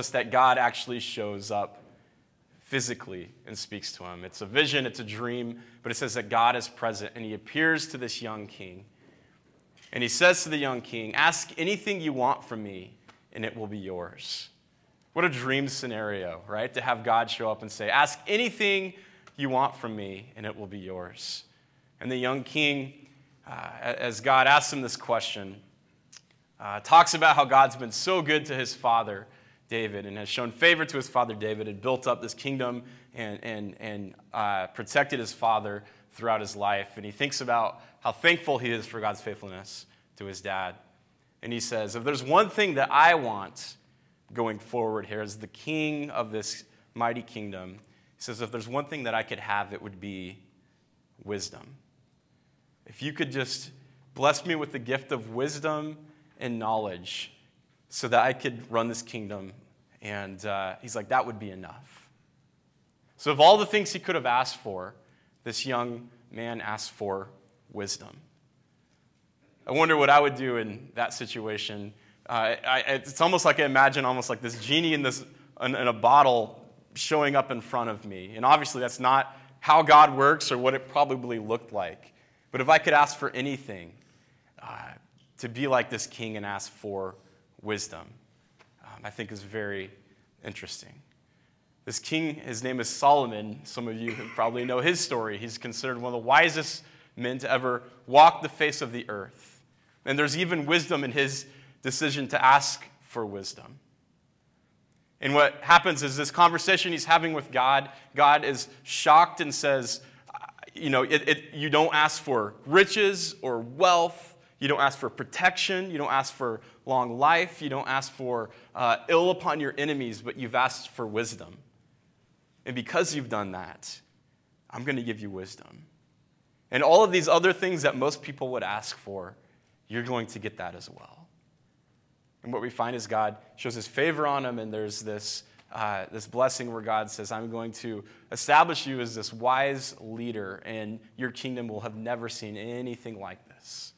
us that God actually shows up physically and speaks to him. It's a vision, it's a dream, but it says that God is present and he appears to this young king. And he says to the young king, Ask anything you want from me, and it will be yours. What a dream scenario, right? To have God show up and say, Ask anything you want from me, and it will be yours. And the young king, uh, as God asks him this question, uh, talks about how God's been so good to his father, David, and has shown favor to his father, David, and built up this kingdom and, and, and uh, protected his father throughout his life. And he thinks about how thankful he is for God's faithfulness to his dad. And he says, If there's one thing that I want going forward here as the king of this mighty kingdom, he says, If there's one thing that I could have, it would be wisdom. If you could just bless me with the gift of wisdom and knowledge so that I could run this kingdom. And uh, he's like, that would be enough. So, of all the things he could have asked for, this young man asked for wisdom. I wonder what I would do in that situation. Uh, I, it's almost like I imagine almost like this genie in, this, in, in a bottle showing up in front of me. And obviously, that's not how God works or what it probably looked like. But if I could ask for anything, uh, to be like this king and ask for wisdom, um, I think is very interesting. This king, his name is Solomon. Some of you probably know his story. He's considered one of the wisest men to ever walk the face of the earth. And there's even wisdom in his decision to ask for wisdom. And what happens is this conversation he's having with God, God is shocked and says, you know, it, it, you don't ask for riches or wealth. You don't ask for protection. You don't ask for long life. You don't ask for uh, ill upon your enemies, but you've asked for wisdom. And because you've done that, I'm going to give you wisdom. And all of these other things that most people would ask for, you're going to get that as well. And what we find is God shows his favor on him, and there's this, uh, this blessing where God says, I'm going to establish you as this wise leader, and your kingdom will have never seen anything like this.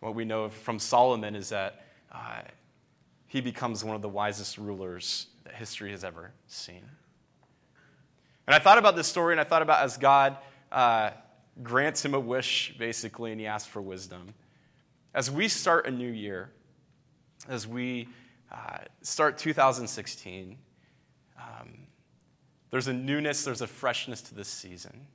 What we know from Solomon is that uh, he becomes one of the wisest rulers that history has ever seen. And I thought about this story, and I thought about as God uh, grants him a wish, basically, and he asks for wisdom. As we start a new year, as we uh, start 2016, um, there's a newness, there's a freshness to this season.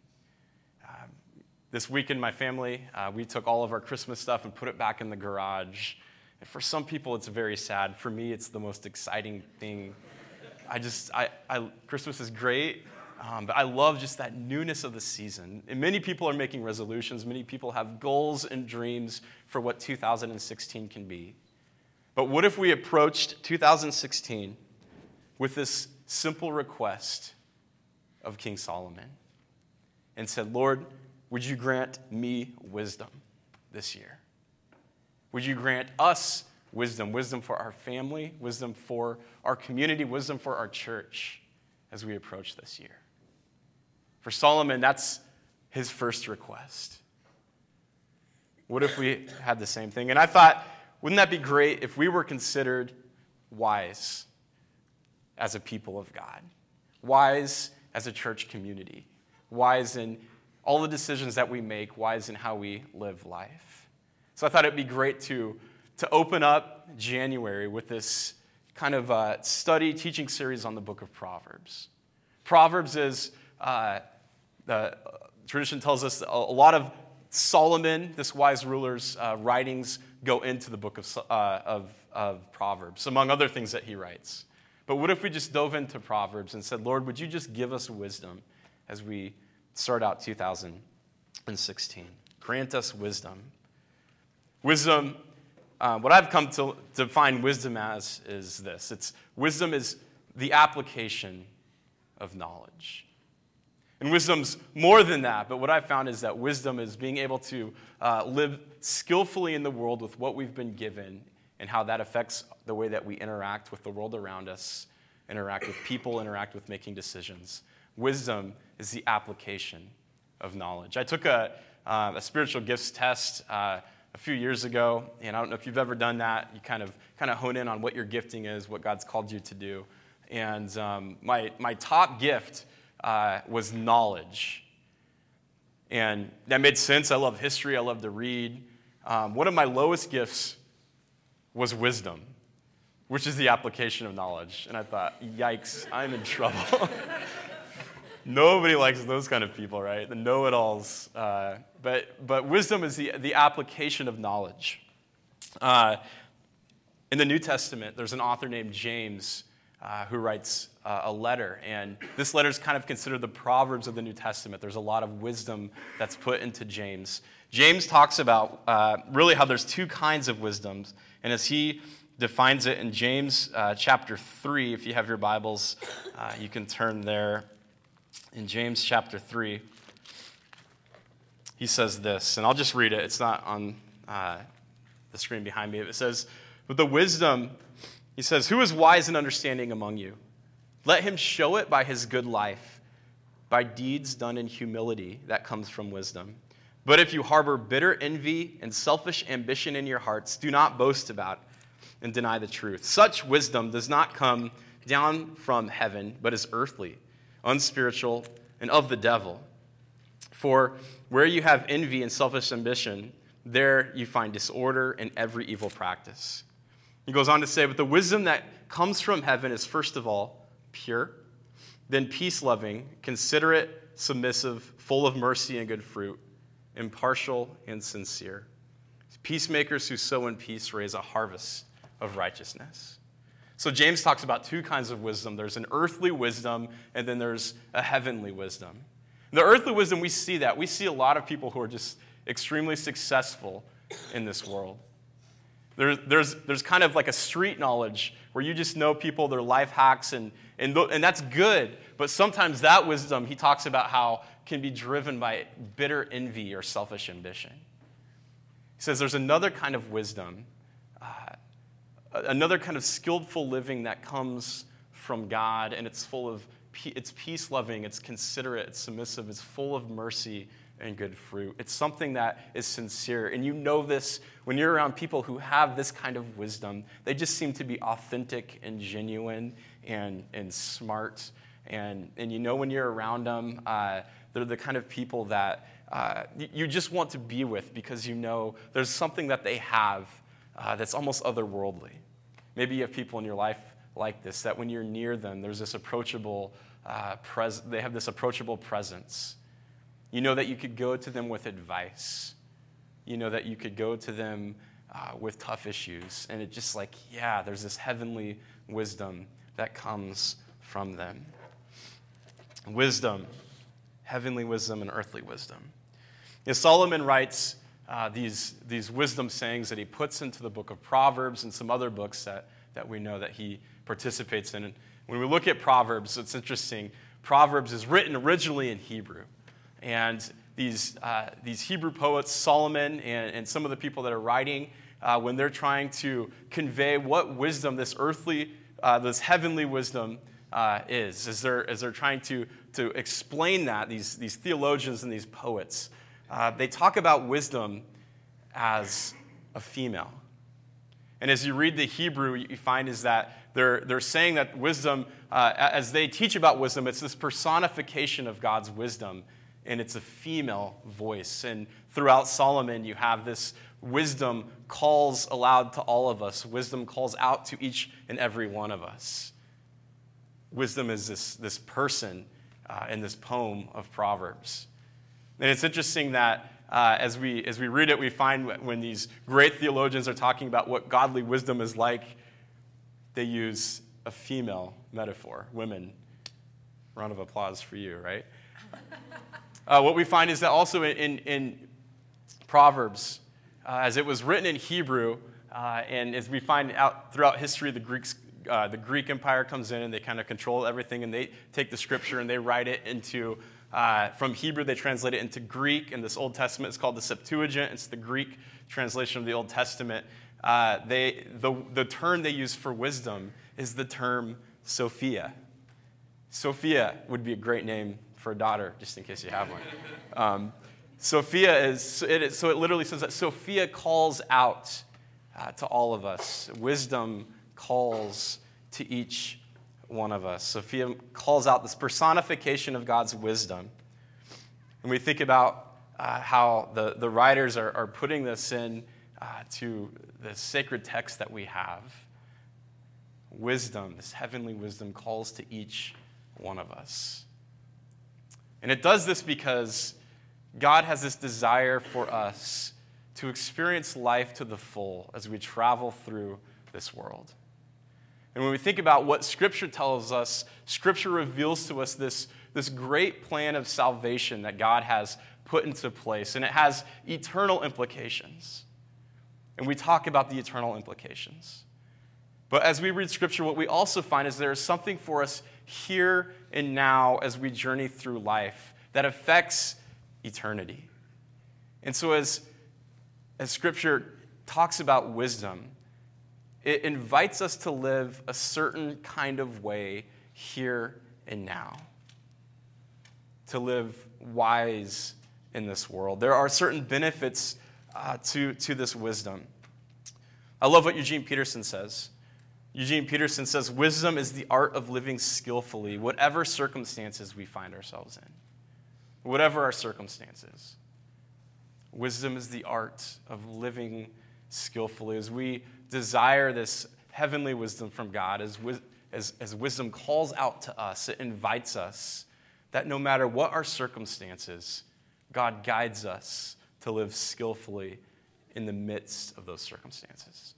This weekend, my family, uh, we took all of our Christmas stuff and put it back in the garage. And for some people, it's very sad. For me, it's the most exciting thing. I just, I, I Christmas is great, um, but I love just that newness of the season. And many people are making resolutions. Many people have goals and dreams for what 2016 can be. But what if we approached 2016 with this simple request of King Solomon and said, Lord, would you grant me wisdom this year? Would you grant us wisdom? Wisdom for our family, wisdom for our community, wisdom for our church as we approach this year. For Solomon, that's his first request. What if we had the same thing? And I thought, wouldn't that be great if we were considered wise as a people of God? Wise as a church community? Wise in all the decisions that we make? Wise in how we live life? So I thought it'd be great to, to open up January with this kind of uh, study teaching series on the book of Proverbs. Proverbs is, uh, the tradition tells us, a, a lot of Solomon, this wise ruler's uh, writings go into the book of, uh, of, of Proverbs, among other things that he writes. But what if we just dove into Proverbs and said, Lord, would you just give us wisdom as we start out 2016? Grant us wisdom. Wisdom, uh, what I've come to define wisdom as is this it's wisdom is the application of knowledge. And wisdom's more than that, but what I've found is that wisdom is being able to uh, live skillfully in the world with what we've been given and how that affects the way that we interact with the world around us, interact with people, interact with making decisions. Wisdom is the application of knowledge. I took a, uh, a spiritual gifts test uh, a few years ago, and I don't know if you've ever done that. You kind of kind of hone in on what your gifting is, what God's called you to do. And um, my my top gift uh, was knowledge, and that made sense. I love history. I love to read. Um, one of my lowest gifts was wisdom, which is the application of knowledge. And I thought, yikes, I'm in trouble. Nobody likes those kind of people, right? The know it alls. Uh, but, but wisdom is the, the application of knowledge. Uh, in the New Testament, there's an author named James uh, who writes uh, a letter. And this letter is kind of considered the Proverbs of the New Testament. There's a lot of wisdom that's put into James. James talks about uh, really how there's two kinds of wisdoms. And as he defines it in James uh, chapter 3, if you have your Bibles, you can turn there in James chapter 3, he says this, and I'll just read it. It's not on uh, the screen behind me. It says, But the wisdom, he says, Who is wise and understanding among you? Let him show it by his good life, by deeds done in humility that comes from wisdom. But if you harbor bitter envy and selfish ambition in your hearts, do not boast about and deny the truth. Such wisdom does not come down from heaven, but is earthly unspiritual, and of the devil. For where you have envy and selfish ambition, there you find disorder and every evil practice. He goes on to say, But the wisdom that comes from heaven is first of all pure, then peace loving, considerate, submissive, full of mercy and good fruit, impartial and sincere. Peacemakers who sow in peace raise a harvest of righteousness. So James talks about two kinds of wisdom there's an earthly wisdom, and then there's a heavenly wisdom. The earthly wisdom, we see that. We see a lot of people who are just extremely successful in this world. There, there's, there's kind of like a street knowledge where you just know people, their life hacks, and, and, and that's good. But sometimes that wisdom, he talks about how, can be driven by bitter envy or selfish ambition. He says there's another kind of wisdom another kind of skillful living that comes from God, and it's full of it's peace loving, it's considerate, it's submissive, it's full of mercy and good fruit. It's something that is sincere. And you know this when you're around people who have this kind of wisdom. They just seem to be authentic and genuine and, and smart. And, and you know when you're around them, uh, they're the kind of people that uh, you just want to be with because you know there's something that they have uh, that's almost otherworldly. Maybe you have people in your life like this, that when you're near them, there's this approachable, uh, pres- they have this approachable presence. You know that you could go to them with advice. You know that you could go to them uh, with tough issues. And it's just like, yeah, there's this heavenly wisdom that comes from them. Wisdom, heavenly wisdom, and earthly wisdom. As Solomon writes uh, these, these wisdom sayings that he puts into the book of Proverbs and some other books that, that we know that he participates in. And when we look at Proverbs, it's interesting. Proverbs is written originally in Hebrew. And these, uh, these Hebrew poets, Solomon and, and some of the people that are writing, uh, when they're trying to convey what wisdom, this earthly, uh, this heavenly wisdom, uh, is, as they're, as they're trying to, to explain that, these, these theologians and these poets, uh, they talk about wisdom as a female. And as you read the Hebrew, you find is that they're, they're saying that wisdom, uh, as they teach about wisdom, it's this personification of God's wisdom, and it's a female voice. And throughout Solomon, you have this wisdom calls aloud to all of us, wisdom calls out to each and every one of us. Wisdom is this, this person uh, in this poem of Proverbs. And it's interesting that uh, as, we, as we read it, we find when these great theologians are talking about what godly wisdom is like, they use a female metaphor, women. Round of applause for you, right? Uh, what we find is that also in, in Proverbs, uh, as it was written in Hebrew, uh, and as we find out throughout history, the Greeks, uh, the Greek Empire comes in and they kind of control everything, and they take the scripture and they write it into uh, from Hebrew, they translate it into Greek. and this Old Testament, is called the Septuagint. It's the Greek translation of the Old Testament. Uh, they, the, the term they use for wisdom is the term Sophia. Sophia would be a great name for a daughter, just in case you have one. Um, Sophia is, it is, so it literally says that Sophia calls out uh, to all of us. Wisdom calls to each one of us. Sophia calls out this personification of God's wisdom. And we think about uh, how the, the writers are, are putting this in uh, to the sacred text that we have. Wisdom, this heavenly wisdom, calls to each one of us. And it does this because God has this desire for us to experience life to the full as we travel through this world. And when we think about what Scripture tells us, Scripture reveals to us this, this great plan of salvation that God has put into place, and it has eternal implications. And we talk about the eternal implications. But as we read Scripture, what we also find is there is something for us here and now as we journey through life that affects eternity. And so, as, as Scripture talks about wisdom, it invites us to live a certain kind of way here and now, to live wise in this world. There are certain benefits uh, to, to this wisdom. I love what Eugene Peterson says. Eugene Peterson says, Wisdom is the art of living skillfully, whatever circumstances we find ourselves in. Whatever our circumstances. Wisdom is the art of living skillfully. As we desire this heavenly wisdom from God, as, as, as wisdom calls out to us, it invites us that no matter what our circumstances, God guides us to live skillfully in the midst of those circumstances.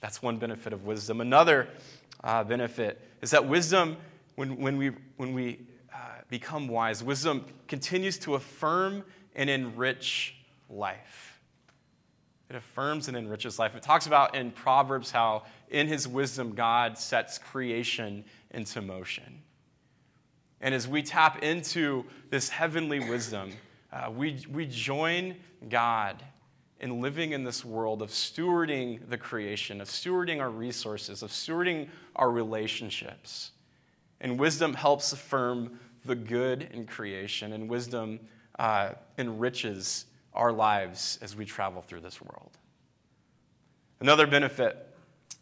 That's one benefit of wisdom. Another uh, benefit is that wisdom, when, when we, when we uh, become wise, wisdom continues to affirm and enrich life. It affirms and enriches life. It talks about in Proverbs how in his wisdom God sets creation into motion. And as we tap into this heavenly wisdom, uh, we, we join God in living in this world of stewarding the creation, of stewarding our resources, of stewarding our relationships. And wisdom helps affirm the good in creation, and wisdom uh, enriches our lives as we travel through this world. Another benefit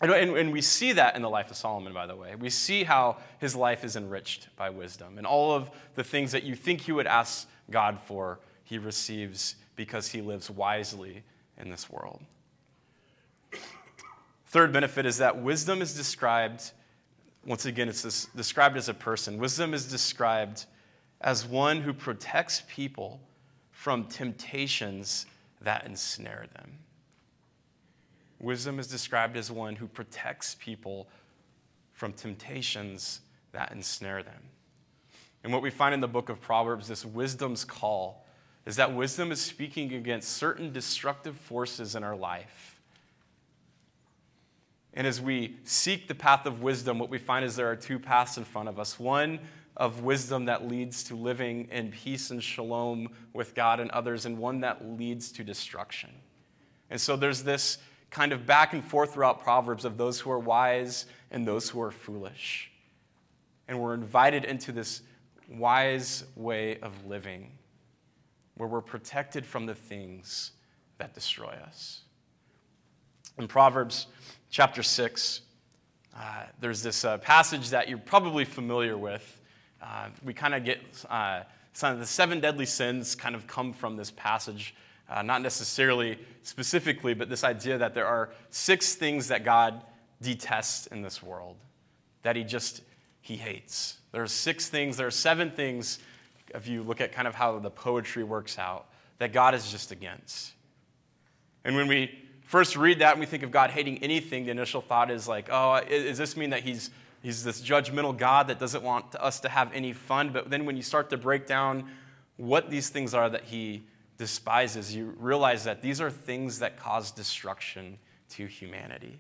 and, we see that in the life of Solomon, by the way. We see how his life is enriched by wisdom. And all of the things that you think you would ask God for, he receives because he lives wisely in this world. Third benefit is that wisdom is described, once again, it's described as a person. Wisdom is described as one who protects people from temptations that ensnare them. Wisdom is described as one who protects people from temptations that ensnare them. And what we find in the book of Proverbs, this wisdom's call, is that wisdom is speaking against certain destructive forces in our life. And as we seek the path of wisdom, what we find is there are two paths in front of us one of wisdom that leads to living in peace and shalom with God and others, and one that leads to destruction. And so there's this kind of back and forth throughout Proverbs of those who are wise and those who are foolish. And we're invited into this wise way of living where we're protected from the things that destroy us. In Proverbs chapter 6, uh, there's this uh, passage that you're probably familiar with. We kind of get uh, some of the seven deadly sins kind of come from this passage uh, not necessarily specifically, but this idea that there are six things that God detests in this world, that he just, he hates. There are six things, there are seven things, if you look at kind of how the poetry works out, that God is just against. And when we first read that and we think of God hating anything, the initial thought is like, oh, does this mean that he's, he's this judgmental God that doesn't want us to have any fun? But then when you start to break down what these things are that he despises, you realize that these are things that cause destruction to humanity.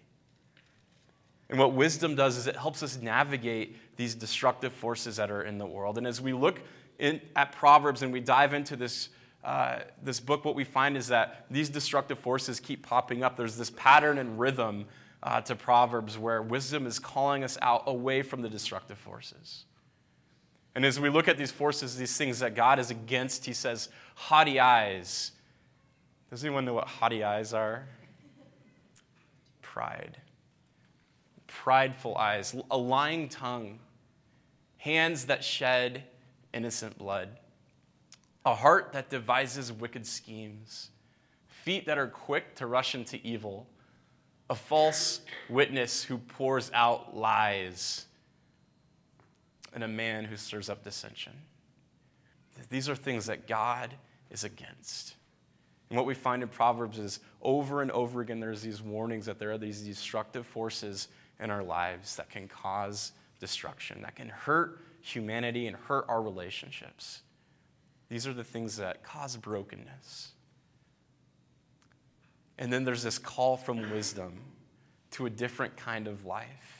And what wisdom does is it helps us navigate these destructive forces that are in the world. And as we look in, at Proverbs and we dive into this, uh, this book, what we find is that these destructive forces keep popping up. There's this pattern and rhythm uh, to Proverbs where wisdom is calling us out away from the destructive forces. And as we look at these forces, these things that God is against, he says, haughty eyes. Does anyone know what haughty eyes are? Pride. Prideful eyes, a lying tongue, hands that shed innocent blood, a heart that devises wicked schemes, feet that are quick to rush into evil, a false witness who pours out lies and a man who stirs up dissension. These are things that God is against. And what we find in Proverbs is over and over again, there's these warnings that there are these destructive forces in our lives that can cause destruction, that can hurt humanity and hurt our relationships. These are the things that cause brokenness. And then there's this call from wisdom to a different kind of life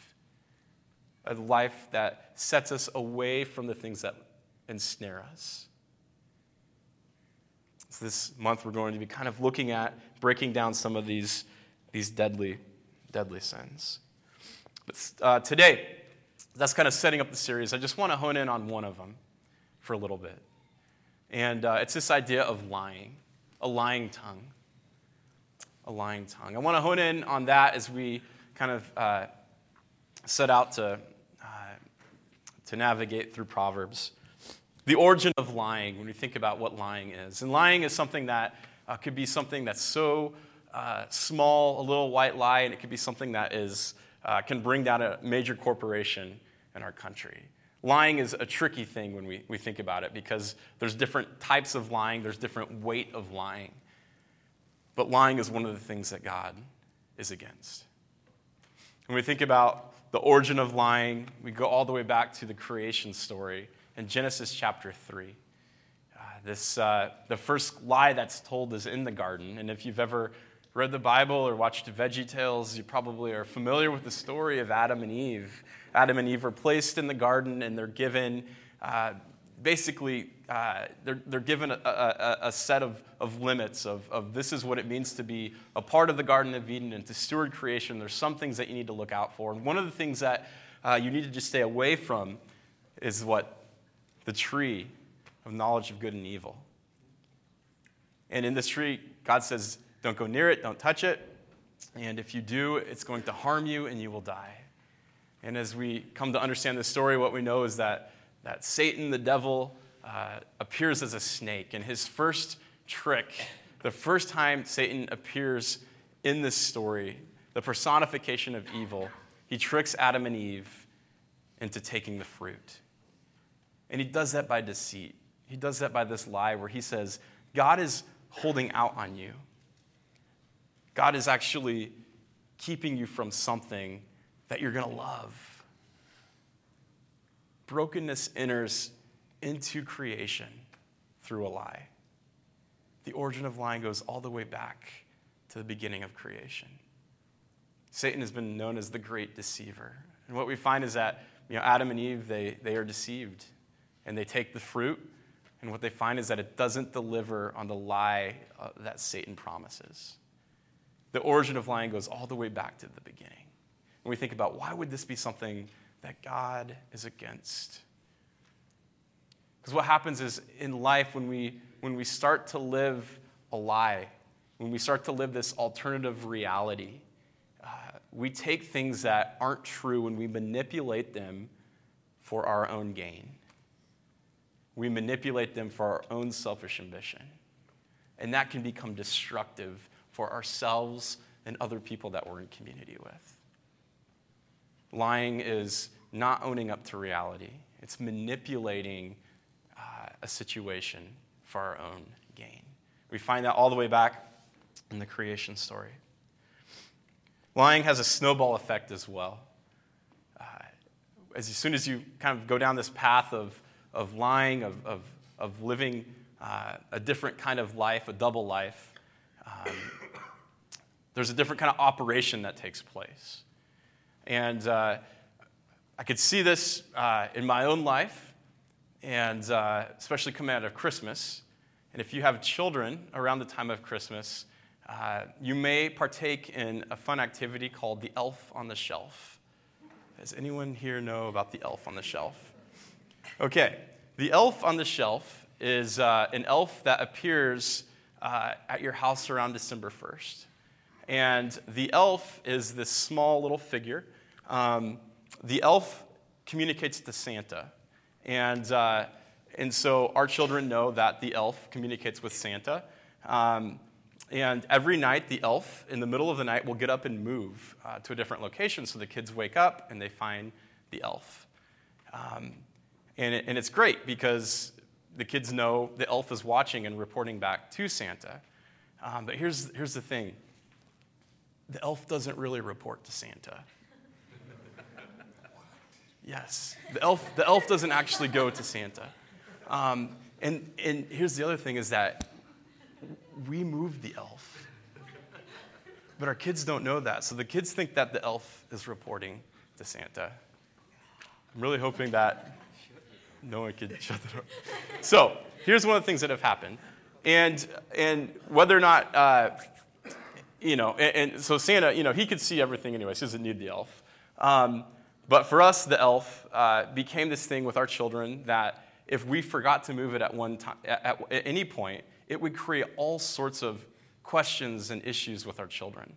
a life that sets us away from the things that ensnare us. So this month, we're going to be kind of looking at breaking down some of these, these deadly, deadly sins. But uh, today, that's kind of setting up the series. I just want to hone in on one of them for a little bit. And uh, it's this idea of lying, a lying tongue. A lying tongue. I want to hone in on that as we kind of uh, set out to to navigate through Proverbs. The origin of lying, when we think about what lying is. And lying is something that uh, could be something that's so uh, small, a little white lie, and it could be something that is, uh, can bring down a major corporation in our country. Lying is a tricky thing when we, we think about it because there's different types of lying, there's different weight of lying. But lying is one of the things that God is against. When we think about the origin of lying, we go all the way back to the creation story in Genesis chapter 3. Uh, this, uh, the first lie that's told is in the garden. And if you've ever read the Bible or watched Veggie Tales, you probably are familiar with the story of Adam and Eve. Adam and Eve are placed in the garden and they're given uh, basically uh, they're, they're given a, a, a, set of, of limits of, of this is what it means to be a part of the Garden of Eden and to steward creation. There's some things that you need to look out for. And one of the things that uh, you need to just stay away from is what? The tree of knowledge of good and evil. And in this tree, God says, don't go near it, don't touch it. And if you do, it's going to harm you and you will die. And as we come to understand this story, what we know is that, that Satan, the devil, uh, appears as a snake. And his first trick, the first time Satan appears in this story, the personification of evil, he tricks Adam and Eve into taking the fruit. And he does that by deceit. He does that by this lie where he says, God is holding out on you. God is actually keeping you from something that you're going to love. Brokenness enters into creation through a lie. The origin of lying goes all the way back to the beginning of creation. Satan has been known as the great deceiver. And what we find is that you know, Adam and Eve, they, they are deceived and they take the fruit. And what they find is that it doesn't deliver on the lie uh, that Satan promises. The origin of lying goes all the way back to the beginning. And we think about why would this be something that God is against? Because what happens is in life, when we, when we start to live a lie, when we start to live this alternative reality, uh, we take things that aren't true and we manipulate them for our own gain. We manipulate them for our own selfish ambition. And that can become destructive for ourselves and other people that we're in community with. Lying is not owning up to reality, it's manipulating a situation for our own gain. We find that all the way back in the creation story. Lying has a snowball effect as well. Uh, as soon as you kind of go down this path of, of lying, of, of, of living uh, a different kind of life, a double life, um, there's a different kind of operation that takes place. And uh, I could see this uh, in my own life and uh, especially coming out of Christmas. And if you have children around the time of Christmas, uh, you may partake in a fun activity called the Elf on the Shelf. Does anyone here know about the Elf on the Shelf? Okay, the elf on the shelf is uh, an elf that appears uh, at your house around December 1st. And the elf is this small little figure. Um, the elf communicates to Santa. And, uh, and so our children know that the elf communicates with Santa. Um, and every night, the elf, in the middle of the night, will get up and move uh, to a different location. So the kids wake up and they find the elf. Um, and, it, and it's great because the kids know the elf is watching and reporting back to Santa. Um, but here's, here's the thing the elf doesn't really report to Santa. Yes, the elf, the elf doesn't actually go to Santa. Um, and, and here's the other thing is that we moved the elf. But our kids don't know that. So the kids think that the elf is reporting to Santa. I'm really hoping that no one could shut the door. So here's one of the things that have happened. And, and whether or not, uh, you know, and, and, so Santa, you know, he could see everything anyway, so he doesn't need the elf. Um, but for us, the elf uh, became this thing with our children that if we forgot to move it at one time, at, at, any point, it would create all sorts of questions and issues with our children.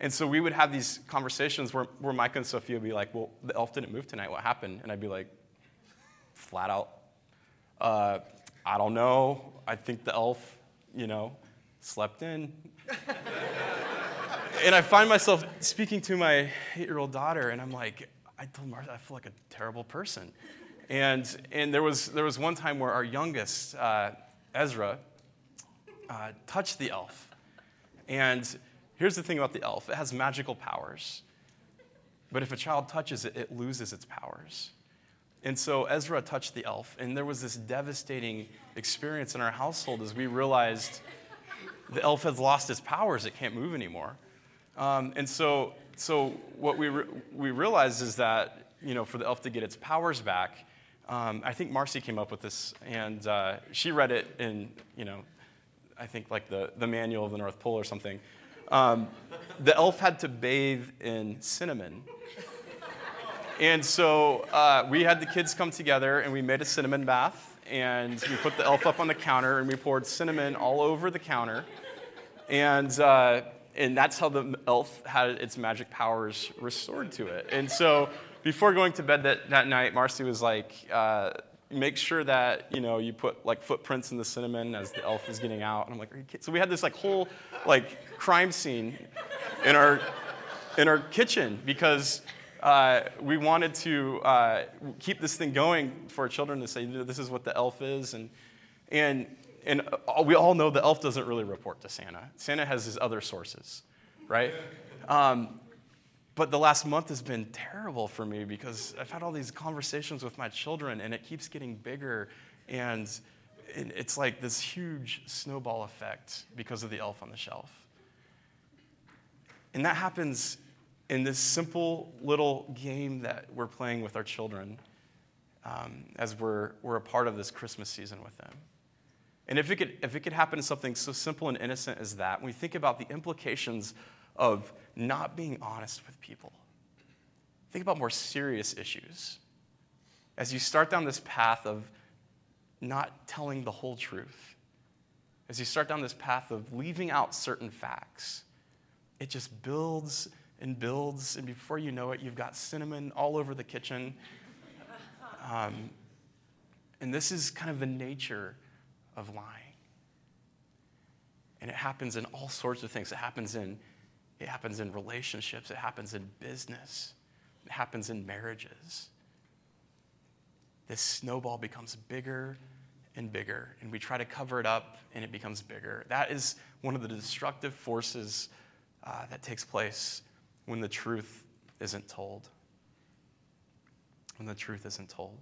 And so we would have these conversations where, where Micah and Sophia would be like, Well, the elf didn't move tonight. What happened? And I'd be like, Flat out, uh, I don't know. I think the elf, you know, slept in. and I find myself speaking to my eight year old daughter, and I'm like, I told Martha, I feel like a terrible person. And, and there, was, there was one time where our youngest, uh, Ezra, uh, touched the elf. And here's the thing about the elf it has magical powers. But if a child touches it, it loses its powers. And so Ezra touched the elf, and there was this devastating experience in our household as we realized the elf has lost its powers, it can't move anymore. Um, and so, so what we, re- we realized is that, you know, for the elf to get its powers back, um, I think Marcy came up with this, and uh, she read it in, you know, I think like the, the manual of the North Pole or something. Um, the elf had to bathe in cinnamon. And so uh, we had the kids come together and we made a cinnamon bath and we put the elf up on the counter and we poured cinnamon all over the counter. And, uh, and that's how the elf had its magic powers restored to it. And so before going to bed that, that night, Marcy was like, uh, make sure that you know you put like footprints in the cinnamon as the elf is getting out and i'm like so we had this like whole like crime scene in our in our kitchen because uh, we wanted to uh, keep this thing going for our children to say this is what the elf is and and and we all know the elf doesn't really report to santa santa has his other sources right um, but the last month has been terrible for me because I've had all these conversations with my children and it keeps getting bigger. And it's like this huge snowball effect because of the elf on the shelf. And that happens in this simple little game that we're playing with our children um, as we're, we're a part of this Christmas season with them. And if it, could, if it could happen in something so simple and innocent as that, when we think about the implications of not being honest with people. Think about more serious issues. As you start down this path of not telling the whole truth, as you start down this path of leaving out certain facts, it just builds and builds, and before you know it, you've got cinnamon all over the kitchen. Um, and this is kind of the nature of lying. And it happens in all sorts of things. It happens in it happens in relationships, it happens in business, it happens in marriages. This snowball becomes bigger and bigger, and we try to cover it up, and it becomes bigger. That is one of the destructive forces uh, that takes place when the truth isn't told. When the truth isn't told.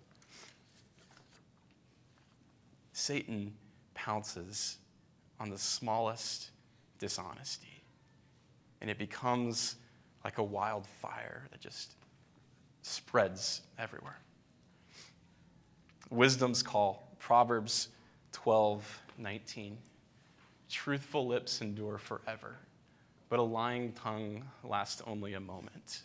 Satan pounces on the smallest dishonesty and it becomes like a wildfire that just spreads everywhere. Wisdom's call, Proverbs 12, 19. Truthful lips endure forever, but a lying tongue lasts only a moment.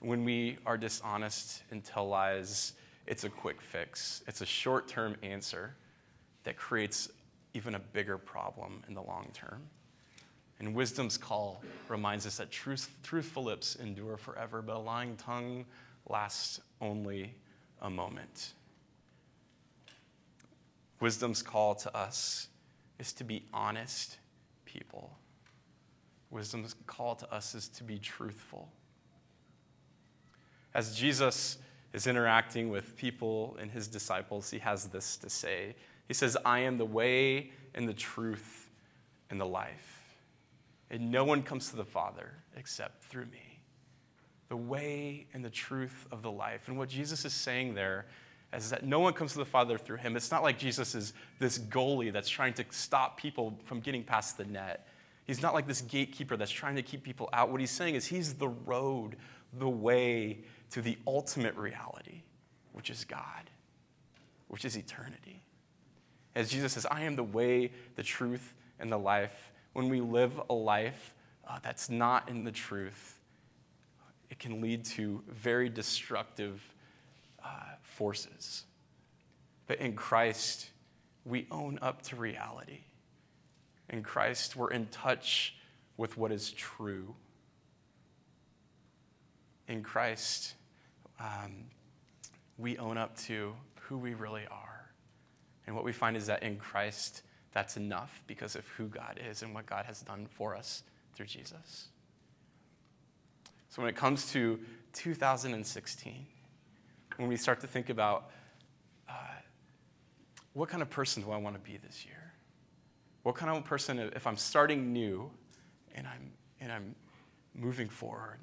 When we are dishonest and tell lies, it's a quick fix, it's a short term answer that creates even a bigger problem in the long term. And wisdom's call reminds us that truth, truthful lips endure forever, but a lying tongue lasts only a moment. Wisdom's call to us is to be honest people. Wisdom's call to us is to be truthful. As Jesus is interacting with people and his disciples, he has this to say. He says, I am the way and the truth and the life. And no one comes to the Father except through me. The way and the truth of the life. And what Jesus is saying there is that no one comes to the Father through him. It's not like Jesus is this goalie that's trying to stop people from getting past the net. He's not like this gatekeeper that's trying to keep people out. What he's saying is he's the road, the way to the ultimate reality, which is God, which is eternity. As Jesus says, I am the way, the truth, and the life. When we live a life uh, that's not in the truth, it can lead to very destructive uh, forces. But in Christ, we own up to reality. In Christ, we're in touch with what is true. In Christ, um, we own up to who we really are. And what we find is that in Christ, that's enough because of who God is and what God has done for us through Jesus. So when it comes to 2016, when we start to think about uh, what kind of person do I want to be this year? What kind of person, if I'm starting new and I'm, and I'm moving forward,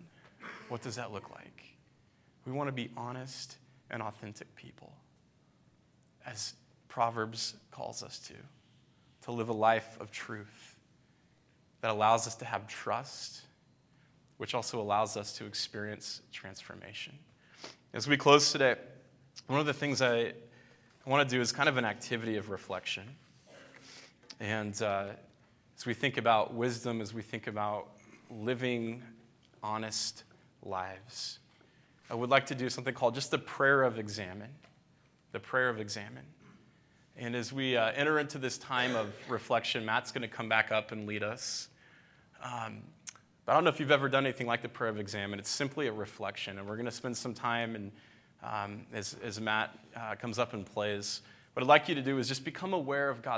what does that look like? We want to be honest and authentic people, as Proverbs calls us to, to live a life of truth that allows us to have trust, which also allows us to experience transformation. As we close today, one of the things I want to do is kind of an activity of reflection. And uh, as we think about wisdom, as we think about living honest lives, I would like to do something called just the prayer of examen. The prayer of examen. And as we uh, enter into this time of reflection, Matt's going to come back up and lead us. Um, but I don't know if you've ever done anything like the prayer of examen. It's simply a reflection. And we're going to spend some time and um, as, as Matt uh, comes up and plays. What I'd like you to do is just become aware of God's